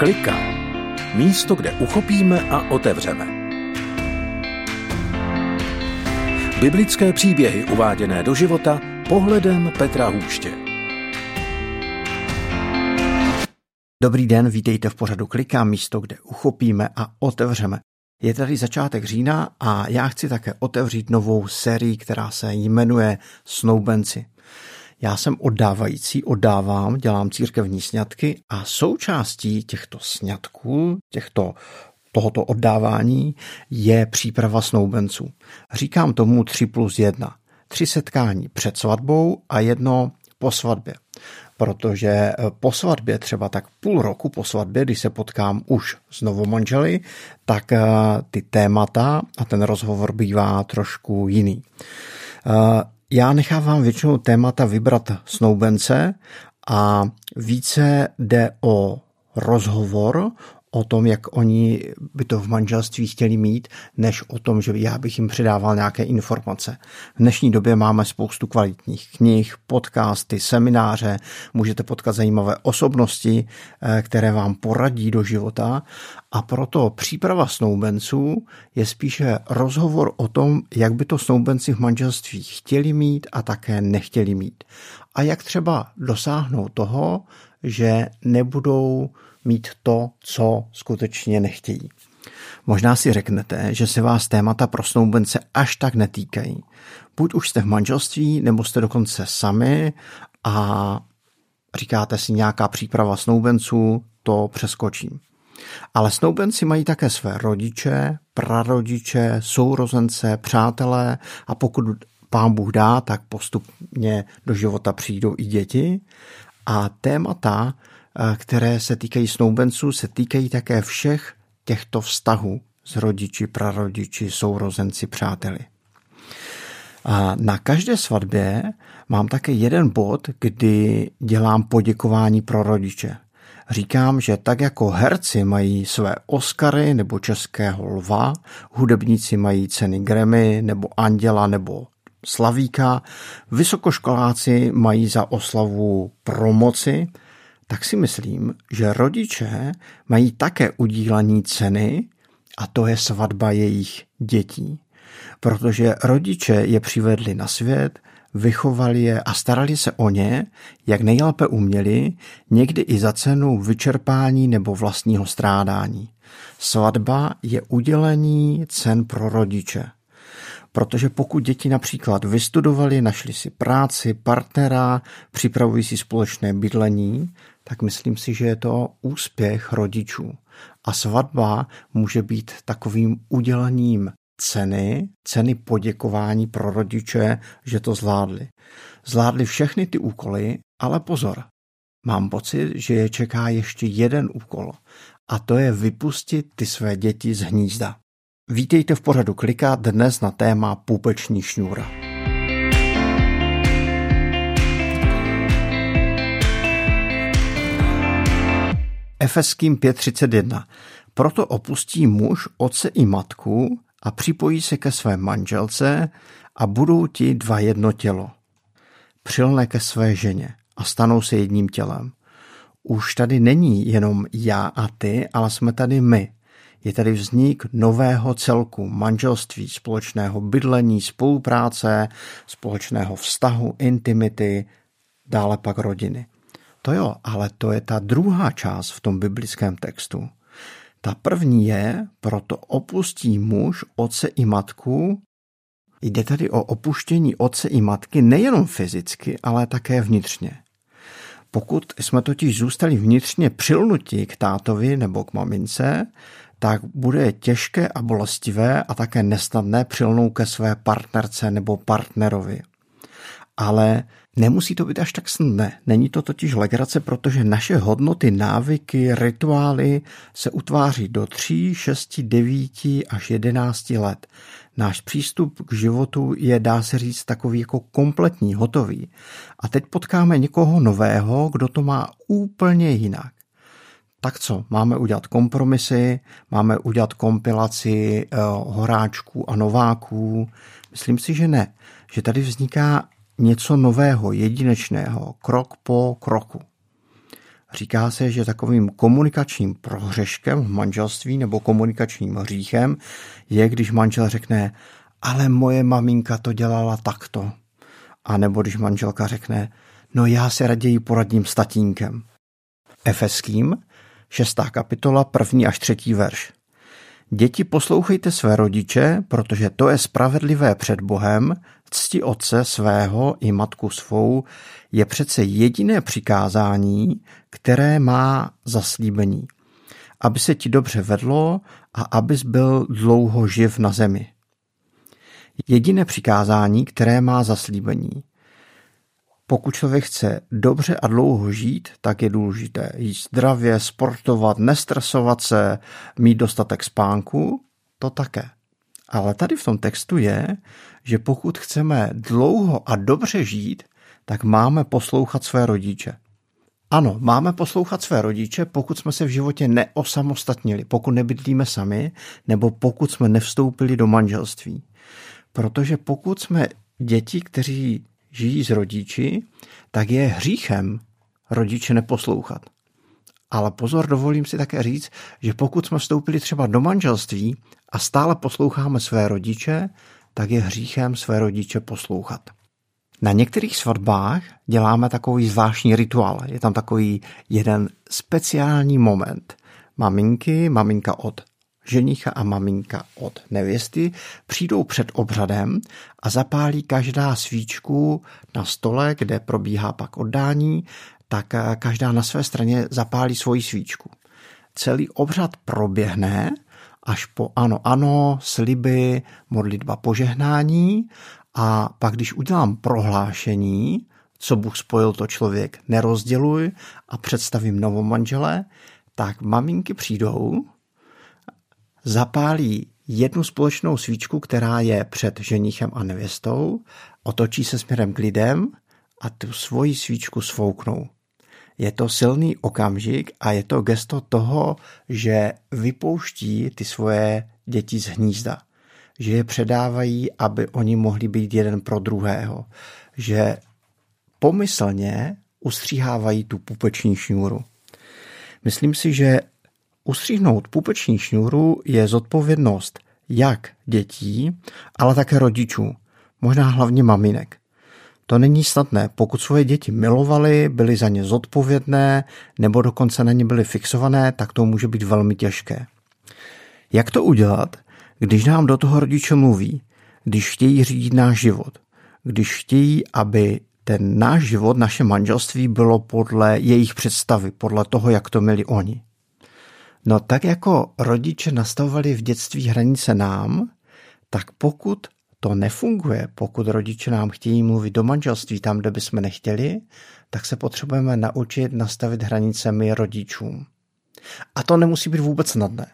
Klika. Místo, kde uchopíme a otevřeme. Biblické příběhy uváděné do života pohledem Petra Hůště. Dobrý den, vítejte v pořadu Klika, místo, kde uchopíme a otevřeme. Je tady začátek října a já chci také otevřít novou sérii, která se jmenuje Snoubenci. Já jsem oddávající, oddávám, dělám církevní sňatky a součástí těchto sňatků, těchto tohoto oddávání je příprava snoubenců. Říkám tomu 3 plus 1. Tři setkání před svatbou a jedno po svatbě. Protože eh, po svatbě, třeba tak půl roku po svatbě, když se potkám už s novomanželi, tak eh, ty témata a ten rozhovor bývá trošku jiný. Já nechávám většinou témata vybrat snoubence a více jde o rozhovor, o tom, jak oni by to v manželství chtěli mít, než o tom, že já bych jim předával nějaké informace. V dnešní době máme spoustu kvalitních knih, podcasty, semináře, můžete potkat zajímavé osobnosti, eh, které vám poradí do života a proto příprava snoubenců je spíše rozhovor o tom, jak by to snoubenci v manželství chtěli mít a také nechtěli mít. A jak třeba dosáhnout toho, že nebudou mít to, co skutečně nechtějí. Možná si řeknete, že se vás témata pro snoubence až tak netýkají. Buď už jste v manželství, nebo jste dokonce sami a říkáte si nějaká příprava snoubenců, to přeskočím. Ale snoubenci mají také své rodiče, prarodiče, sourozence, přátelé a pokud pán Bůh dá, tak postupně do života přijdou i děti. A témata které se týkají snoubenců, se týkají také všech těchto vztahů s rodiči, prarodiči, sourozenci, přáteli. A na každé svatbě mám také jeden bod, kdy dělám poděkování pro rodiče. Říkám, že tak jako herci mají své Oscary nebo Českého lva, hudebníci mají ceny Grammy nebo Anděla nebo Slavíka, vysokoškoláci mají za oslavu promoci, tak si myslím, že rodiče mají také udílení ceny a to je svatba jejich dětí. Protože rodiče je přivedli na svět, vychovali je a starali se o ně, jak nejlépe uměli, někdy i za cenu vyčerpání nebo vlastního strádání. Svatba je udělení cen pro rodiče. Protože pokud děti například vystudovali, našli si práci, partnera, připravují si společné bydlení, tak myslím si, že je to úspěch rodičů. A svatba může být takovým udělením ceny, ceny poděkování pro rodiče, že to zvládli. Zvládli všechny ty úkoly, ale pozor, mám pocit, že je čeká ještě jeden úkol a to je vypustit ty své děti z hnízda. Vítejte v pořadu Klika dnes na téma půpeční šňůra. Efeským 5.31. Proto opustí muž otce i matku a připojí se ke své manželce a budou ti dva jedno tělo. Přilne ke své ženě a stanou se jedním tělem. Už tady není jenom já a ty, ale jsme tady my. Je tady vznik nového celku, manželství, společného bydlení, spolupráce, společného vztahu, intimity, dále pak rodiny. To jo, ale to je ta druhá část v tom biblickém textu. Ta první je, proto opustí muž otce i matku. Jde tedy o opuštění otce i matky nejenom fyzicky, ale také vnitřně. Pokud jsme totiž zůstali vnitřně přilnutí k tátovi nebo k mamince, tak bude těžké a bolestivé a také nesnadné přilnout ke své partnerce nebo partnerovi. Ale Nemusí to být až tak snadné. Není to totiž legrace, protože naše hodnoty, návyky, rituály se utváří do 3, 6, 9 až 11 let. Náš přístup k životu je, dá se říct, takový jako kompletní, hotový. A teď potkáme někoho nového, kdo to má úplně jinak. Tak co, máme udělat kompromisy, máme udělat kompilaci uh, horáčků a nováků? Myslím si, že ne. Že tady vzniká něco nového, jedinečného, krok po kroku. Říká se, že takovým komunikačním prohřeškem v manželství nebo komunikačním hříchem je, když manžel řekne, ale moje maminka to dělala takto. A nebo když manželka řekne, no já se raději poradím s tatínkem. Efeským, šestá kapitola, první až třetí verš. Děti poslouchejte své rodiče, protože to je spravedlivé před Bohem, cti otce svého i matku svou je přece jediné přikázání, které má zaslíbení. Aby se ti dobře vedlo a abys byl dlouho živ na zemi. Jediné přikázání, které má zaslíbení. Pokud člověk chce dobře a dlouho žít, tak je důležité jíst zdravě, sportovat, nestresovat se, mít dostatek spánku, to také. Ale tady v tom textu je, že pokud chceme dlouho a dobře žít, tak máme poslouchat své rodiče. Ano, máme poslouchat své rodiče, pokud jsme se v životě neosamostatnili, pokud nebydlíme sami, nebo pokud jsme nevstoupili do manželství. Protože pokud jsme děti, kteří žijí s rodiči, tak je hříchem rodiče neposlouchat. Ale pozor, dovolím si také říct, že pokud jsme vstoupili třeba do manželství a stále posloucháme své rodiče, tak je hříchem své rodiče poslouchat. Na některých svatbách děláme takový zvláštní rituál. Je tam takový jeden speciální moment. Maminky, maminka od ženicha a maminka od nevěsty přijdou před obřadem a zapálí každá svíčku na stole, kde probíhá pak oddání, tak každá na své straně zapálí svoji svíčku. Celý obřad proběhne až po ano, ano, sliby, modlitba požehnání a pak, když udělám prohlášení, co Bůh spojil, to člověk nerozděluj a představím novomanžele, tak maminky přijdou zapálí jednu společnou svíčku, která je před ženichem a nevěstou, otočí se směrem k lidem a tu svoji svíčku svouknou. Je to silný okamžik a je to gesto toho, že vypouští ty svoje děti z hnízda. Že je předávají, aby oni mohli být jeden pro druhého. Že pomyslně ustříhávají tu pupeční šňůru. Myslím si, že Ustříhnout pupeční šňůru je zodpovědnost jak dětí, ale také rodičů, možná hlavně maminek. To není snadné, pokud svoje děti milovali, byly za ně zodpovědné nebo dokonce na ně byly fixované, tak to může být velmi těžké. Jak to udělat, když nám do toho rodiče mluví, když chtějí řídit náš život, když chtějí, aby ten náš život, naše manželství bylo podle jejich představy, podle toho, jak to měli oni. No tak jako rodiče nastavovali v dětství hranice nám, tak pokud to nefunguje, pokud rodiče nám chtějí mluvit do manželství tam, kde bychom nechtěli, tak se potřebujeme naučit nastavit hranice my rodičům. A to nemusí být vůbec snadné.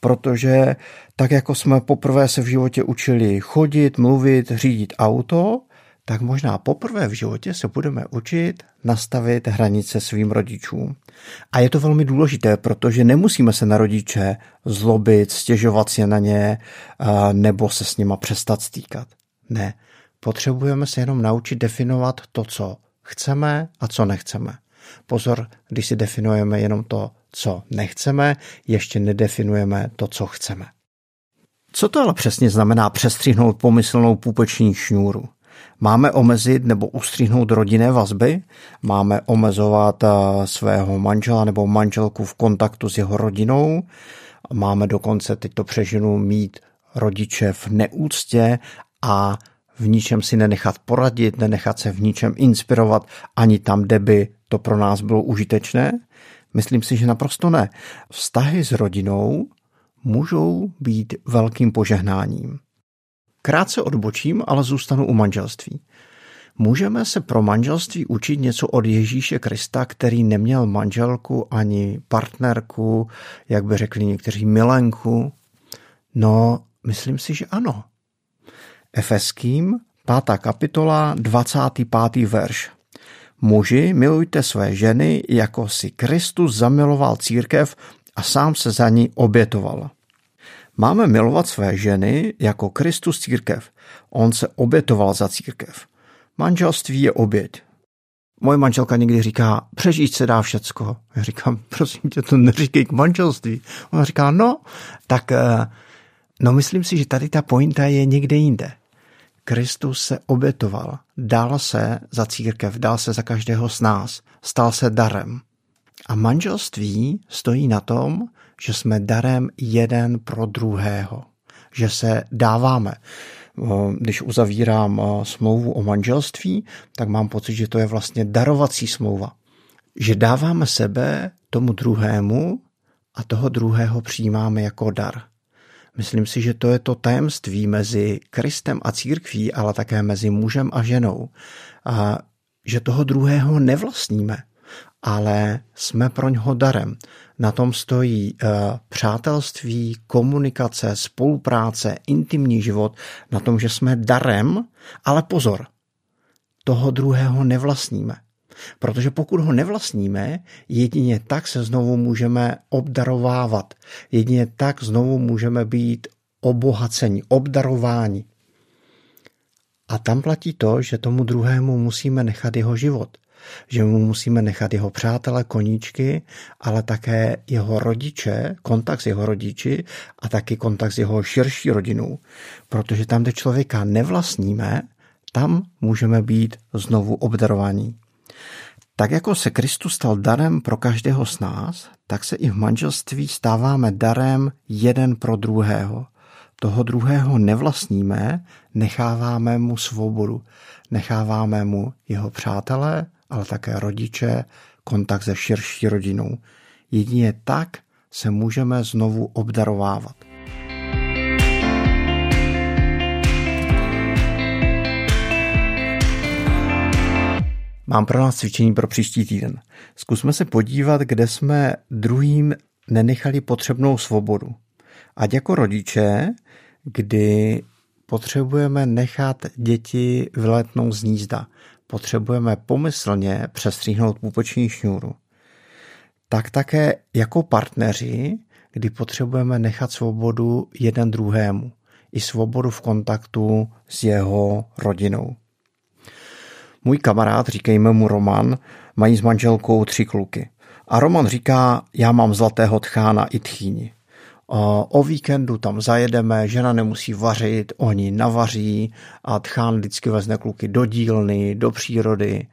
Protože tak jako jsme poprvé se v životě učili chodit, mluvit, řídit auto, tak možná poprvé v životě se budeme učit nastavit hranice svým rodičům. A je to velmi důležité, protože nemusíme se na rodiče zlobit, stěžovat si na ně nebo se s nima přestat stýkat. Ne, potřebujeme se jenom naučit definovat to, co chceme a co nechceme. Pozor, když si definujeme jenom to, co nechceme, ještě nedefinujeme to, co chceme. Co to ale přesně znamená přestřihnout pomyslnou půpeční šňůru? Máme omezit nebo ustříhnout rodinné vazby? Máme omezovat eh, svého manžela nebo manželku v kontaktu s jeho rodinou? Máme dokonce, teď to mít rodiče v neúctě a v ničem si nenechat poradit, nenechat se v ničem inspirovat, ani tam, kde by to pro nás bylo užitečné? Myslím si, že naprosto ne. Vztahy s rodinou můžou být velkým požehnáním. Krátce odbočím, ale zůstanu u manželství. Můžeme se pro manželství učit něco od Ježíše Krista, který neměl manželku ani partnerku, jak by řekli někteří milenku? No, myslím si, že ano. Efeským, 5. kapitola, 25. verš. Muži, milujte své ženy, jako si Kristus zamiloval církev a sám se za ní obětoval. Máme milovat své ženy jako Kristus církev. On se obětoval za církev. Manželství je oběť. Moje manželka někdy říká, přežít se dá všecko. Já říkám, prosím tě, to neříkej k manželství. Ona říká, no, tak eh, no myslím si, že tady ta pointa je někde jinde. Kristus se obětoval, dal se za církev, dal se za každého z nás, stal se darem. A manželství stojí na tom, že jsme darem jeden pro druhého, že se dáváme. Když uzavírám smlouvu o manželství, tak mám pocit, že to je vlastně darovací smlouva. Že dáváme sebe tomu druhému a toho druhého přijímáme jako dar. Myslím si, že to je to tajemství mezi Kristem a církví, ale také mezi mužem a ženou. A že toho druhého nevlastníme, ale jsme pro něho darem. Na tom stojí uh, přátelství, komunikace, spolupráce, intimní život, na tom, že jsme darem, ale pozor, toho druhého nevlastníme. Protože pokud ho nevlastníme, jedině tak se znovu můžeme obdarovávat. Jedině tak znovu můžeme být obohaceni, obdarováni. A tam platí to, že tomu druhému musíme nechat jeho život. Že mu musíme nechat jeho přátele, koníčky, ale také jeho rodiče, kontakt s jeho rodiči a taky kontakt s jeho širší rodinou. Protože tam, kde člověka nevlastníme, tam můžeme být znovu obdarovaní. Tak jako se Kristus stal darem pro každého z nás, tak se i v manželství stáváme darem jeden pro druhého. Toho druhého nevlastníme, necháváme mu svobodu. Necháváme mu jeho přátelé, ale také rodiče, kontakt se širší rodinou. Jedině tak se můžeme znovu obdarovávat. Mám pro nás cvičení pro příští týden. Zkusme se podívat, kde jsme druhým nenechali potřebnou svobodu. Ať jako rodiče, kdy potřebujeme nechat děti vyletnout z nízda, potřebujeme pomyslně přestříhnout půpoční šňůru, tak také jako partneři, kdy potřebujeme nechat svobodu jeden druhému, i svobodu v kontaktu s jeho rodinou. Můj kamarád, říkejme mu Roman, mají s manželkou tři kluky. A Roman říká, já mám zlatého tchána i tchýni. O víkendu tam zajedeme, žena nemusí vařit, oni navaří a tchán vždycky vezne kluky do dílny, do přírody.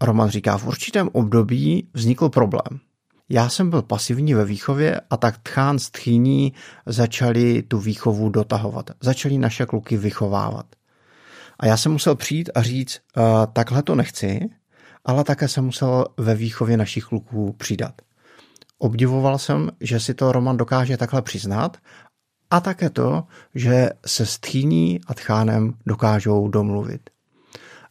Roman říká, v určitém období vznikl problém. Já jsem byl pasivní ve výchově a tak tchán s tchýní začali tu výchovu dotahovat. Začali naše kluky vychovávat. A já jsem musel přijít a říct, uh, takhle to nechci, ale také jsem musel ve výchově našich kluků přidat. Obdivoval jsem, že si to Roman dokáže takhle přiznat a také to, že se stchýní a tchánem dokážou domluvit.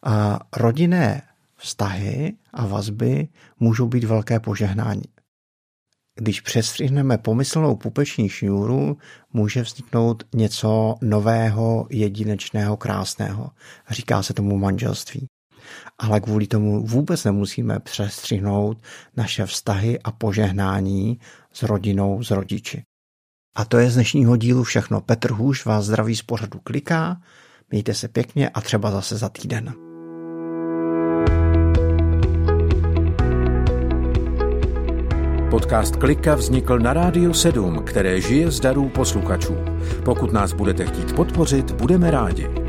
A rodinné vztahy a vazby můžou být velké požehnání. Když přestřihneme pomyslnou pupeční šňůru, může vzniknout něco nového, jedinečného, krásného. Říká se tomu manželství. Ale kvůli tomu vůbec nemusíme přestřihnout naše vztahy a požehnání s rodinou, s rodiči. A to je z dnešního dílu všechno. Petr Hůš vás zdraví z pořadu kliká. Mějte se pěkně a třeba zase za týden. Podcast Klika vznikl na Rádiu 7, které žije z darů posluchačů. Pokud nás budete chtít podpořit, budeme rádi.